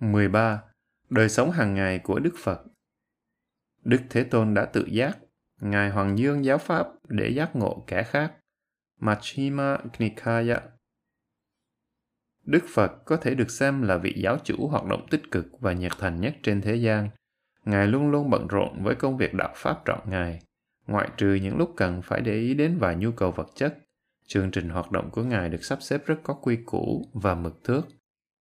13. Đời sống hàng ngày của Đức Phật Đức Thế Tôn đã tự giác, Ngài Hoàng Dương giáo Pháp để giác ngộ kẻ khác. Majjhima Nikaya Đức Phật có thể được xem là vị giáo chủ hoạt động tích cực và nhiệt thành nhất trên thế gian. Ngài luôn luôn bận rộn với công việc đạo Pháp trọn ngày, ngoại trừ những lúc cần phải để ý đến vài nhu cầu vật chất. Chương trình hoạt động của Ngài được sắp xếp rất có quy củ và mực thước.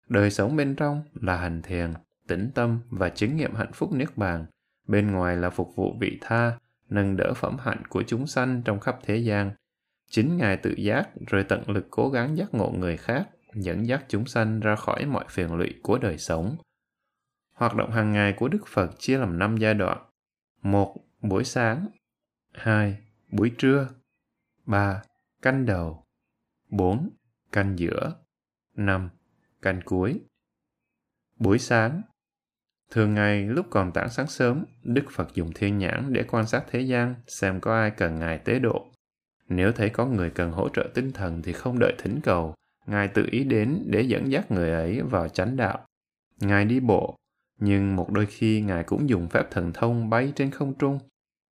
Đời sống bên trong là hành thiền, tĩnh tâm và chứng nghiệm hạnh phúc niết bàn. Bên ngoài là phục vụ vị tha, nâng đỡ phẩm hạnh của chúng sanh trong khắp thế gian. Chính Ngài tự giác rồi tận lực cố gắng giác ngộ người khác, dẫn dắt chúng sanh ra khỏi mọi phiền lụy của đời sống. Hoạt động hàng ngày của Đức Phật chia làm 5 giai đoạn. 1. Buổi sáng 2. Buổi trưa 3. Canh đầu 4. Canh giữa 5 căn cuối Buổi sáng Thường ngày lúc còn tảng sáng sớm, Đức Phật dùng thiên nhãn để quan sát thế gian xem có ai cần Ngài tế độ. Nếu thấy có người cần hỗ trợ tinh thần thì không đợi thỉnh cầu, Ngài tự ý đến để dẫn dắt người ấy vào chánh đạo. Ngài đi bộ, nhưng một đôi khi Ngài cũng dùng phép thần thông bay trên không trung.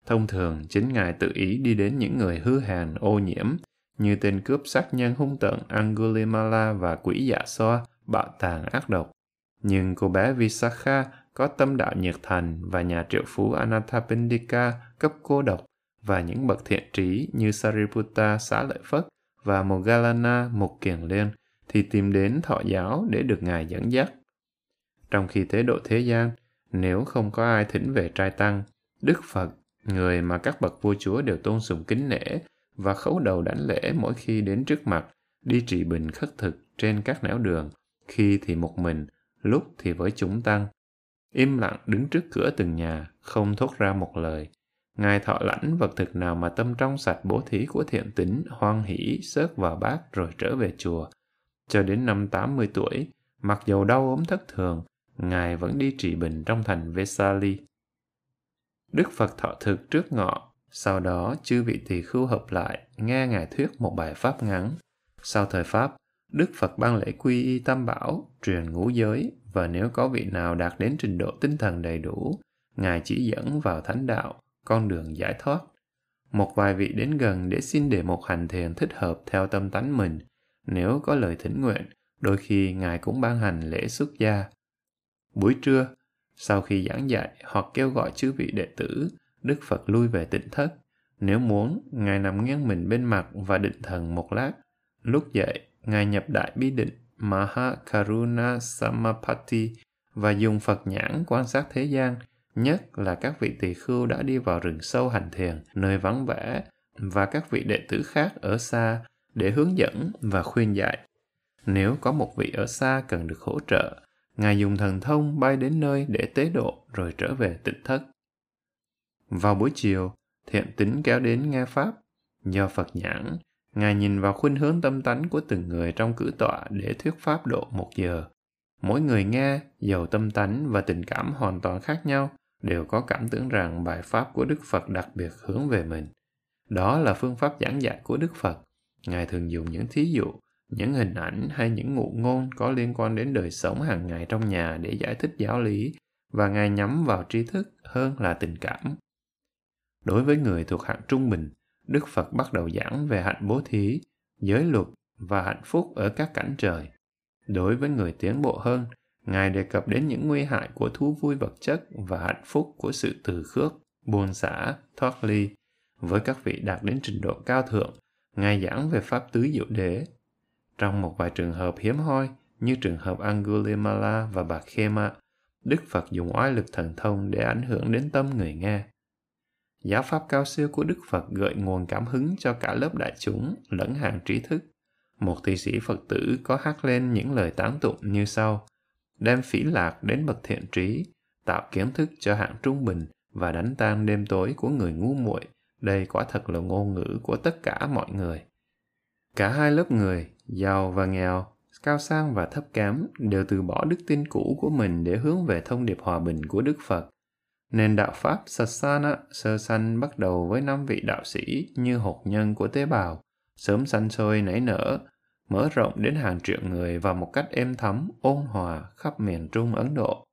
Thông thường, chính Ngài tự ý đi đến những người hư hàn ô nhiễm, như tên cướp sát nhân hung tận Angulimala và quỷ dạ xoa, bạo tàn ác độc. Nhưng cô bé Visakha có tâm đạo nhiệt thành và nhà triệu phú Anathapindika cấp cô độc và những bậc thiện trí như Sariputta xá lợi Phất và Mogalana mục kiền liên thì tìm đến thọ giáo để được Ngài dẫn dắt. Trong khi tế độ thế gian, nếu không có ai thỉnh về trai tăng, Đức Phật, người mà các bậc vua chúa đều tôn sùng kính nể và khấu đầu đảnh lễ mỗi khi đến trước mặt, đi trị bình khất thực trên các nẻo đường, khi thì một mình, lúc thì với chúng tăng. Im lặng đứng trước cửa từng nhà, không thốt ra một lời. Ngài thọ lãnh vật thực nào mà tâm trong sạch bố thí của thiện tính, hoan hỷ, sớt vào bát rồi trở về chùa. Cho đến năm 80 tuổi, mặc dầu đau ốm thất thường, Ngài vẫn đi trị bình trong thành Vesali. Đức Phật thọ thực trước ngọ, sau đó chư vị tỳ khưu hợp lại, nghe Ngài thuyết một bài pháp ngắn. Sau thời Pháp, Đức Phật ban lễ quy y tam bảo, truyền ngũ giới, và nếu có vị nào đạt đến trình độ tinh thần đầy đủ, Ngài chỉ dẫn vào thánh đạo, con đường giải thoát. Một vài vị đến gần để xin đề một hành thiền thích hợp theo tâm tánh mình. Nếu có lời thỉnh nguyện, đôi khi Ngài cũng ban hành lễ xuất gia. Buổi trưa, sau khi giảng dạy hoặc kêu gọi chư vị đệ tử, Đức Phật lui về tịnh thất. Nếu muốn, Ngài nằm nghiêng mình bên mặt và định thần một lát. Lúc dậy, Ngài nhập đại bí định Maha Karuna Samapati và dùng Phật nhãn quan sát thế gian, nhất là các vị tỳ khưu đã đi vào rừng sâu hành thiền, nơi vắng vẻ, và các vị đệ tử khác ở xa để hướng dẫn và khuyên dạy. Nếu có một vị ở xa cần được hỗ trợ, Ngài dùng thần thông bay đến nơi để tế độ rồi trở về tịnh thất. Vào buổi chiều, thiện tính kéo đến nghe Pháp. Do Phật nhãn, Ngài nhìn vào khuynh hướng tâm tánh của từng người trong cử tọa để thuyết pháp độ một giờ. Mỗi người nghe, giàu tâm tánh và tình cảm hoàn toàn khác nhau, đều có cảm tưởng rằng bài pháp của Đức Phật đặc biệt hướng về mình. Đó là phương pháp giảng dạy của Đức Phật. Ngài thường dùng những thí dụ, những hình ảnh hay những ngụ ngôn có liên quan đến đời sống hàng ngày trong nhà để giải thích giáo lý và Ngài nhắm vào tri thức hơn là tình cảm. Đối với người thuộc hạng trung bình, Đức Phật bắt đầu giảng về hạnh bố thí, giới luật và hạnh phúc ở các cảnh trời. Đối với người tiến bộ hơn, Ngài đề cập đến những nguy hại của thú vui vật chất và hạnh phúc của sự từ khước, buồn xả, thoát ly. Với các vị đạt đến trình độ cao thượng, Ngài giảng về Pháp tứ diệu đế. Trong một vài trường hợp hiếm hoi, như trường hợp Angulimala và bà Khema, Đức Phật dùng oai lực thần thông để ảnh hưởng đến tâm người nghe. Giáo pháp cao siêu của Đức Phật gợi nguồn cảm hứng cho cả lớp đại chúng lẫn hàng trí thức. Một thi sĩ Phật tử có hát lên những lời tán tụng như sau. Đem phỉ lạc đến bậc thiện trí, tạo kiến thức cho hạng trung bình và đánh tan đêm tối của người ngu muội. Đây quả thật là ngôn ngữ của tất cả mọi người. Cả hai lớp người, giàu và nghèo, cao sang và thấp kém, đều từ bỏ đức tin cũ của mình để hướng về thông điệp hòa bình của Đức Phật Nền đạo Pháp Sasana sơ sanh bắt đầu với năm vị đạo sĩ như hột nhân của tế bào, sớm sanh sôi nảy nở. mở rộng đến hàng triệu người và một cách êm thấm, ôn hòa khắp miền Trung Ấn Độ.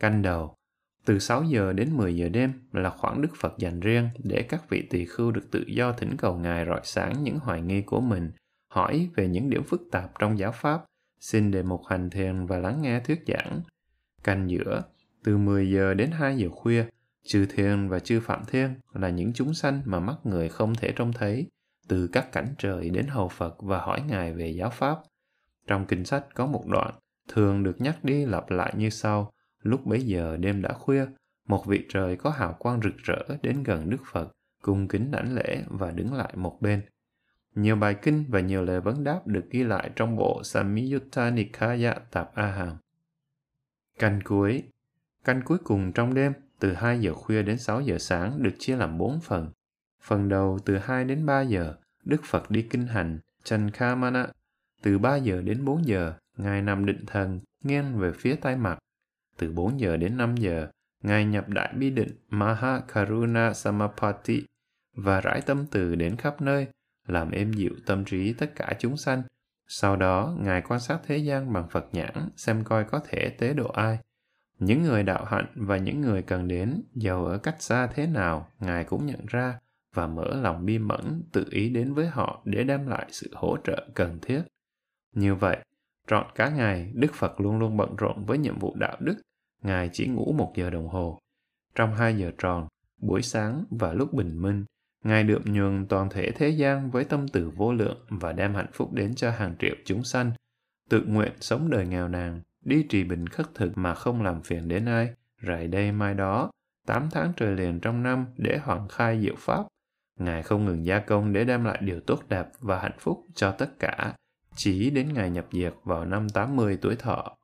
Canh đầu, từ 6 giờ đến 10 giờ đêm là khoảng Đức Phật dành riêng để các vị tỳ khưu được tự do thỉnh cầu Ngài rọi sáng những hoài nghi của mình, hỏi về những điểm phức tạp trong giáo pháp, xin đề mục hành thiền và lắng nghe thuyết giảng. Canh giữa, từ 10 giờ đến 2 giờ khuya, chư thiên và chư phạm thiên là những chúng sanh mà mắt người không thể trông thấy, từ các cảnh trời đến hầu Phật và hỏi Ngài về giáo pháp. Trong kinh sách có một đoạn thường được nhắc đi lặp lại như sau. Lúc bấy giờ đêm đã khuya, một vị trời có hào quang rực rỡ đến gần Đức Phật, cung kính đảnh lễ và đứng lại một bên. Nhiều bài kinh và nhiều lời vấn đáp được ghi lại trong bộ Samyutta Nikaya Tạp A Hàm. Canh cuối Canh cuối cùng trong đêm, từ 2 giờ khuya đến 6 giờ sáng được chia làm 4 phần. Phần đầu từ 2 đến 3 giờ, Đức Phật đi kinh hành, Chankhamana. Từ 3 giờ đến 4 giờ, Ngài nằm định thần, nghiêng về phía tay mặt. Từ 4 giờ đến 5 giờ, Ngài nhập đại bi định Maha Karuna Samapati và rải tâm từ đến khắp nơi, làm êm dịu tâm trí tất cả chúng sanh. Sau đó, Ngài quan sát thế gian bằng Phật nhãn, xem coi có thể tế độ ai. Những người đạo hạnh và những người cần đến, giàu ở cách xa thế nào, Ngài cũng nhận ra và mở lòng bi mẫn tự ý đến với họ để đem lại sự hỗ trợ cần thiết. Như vậy, trọn cả ngày, Đức Phật luôn luôn bận rộn với nhiệm vụ đạo đức. Ngài chỉ ngủ một giờ đồng hồ. Trong hai giờ tròn, buổi sáng và lúc bình minh, Ngài được nhường toàn thể thế gian với tâm từ vô lượng và đem hạnh phúc đến cho hàng triệu chúng sanh, tự nguyện sống đời nghèo nàn, đi trì bình khất thực mà không làm phiền đến ai, rải đây mai đó, tám tháng trời liền trong năm để hoàn khai diệu pháp. Ngài không ngừng gia công để đem lại điều tốt đẹp và hạnh phúc cho tất cả, chỉ đến ngày nhập diệt vào năm 80 tuổi thọ.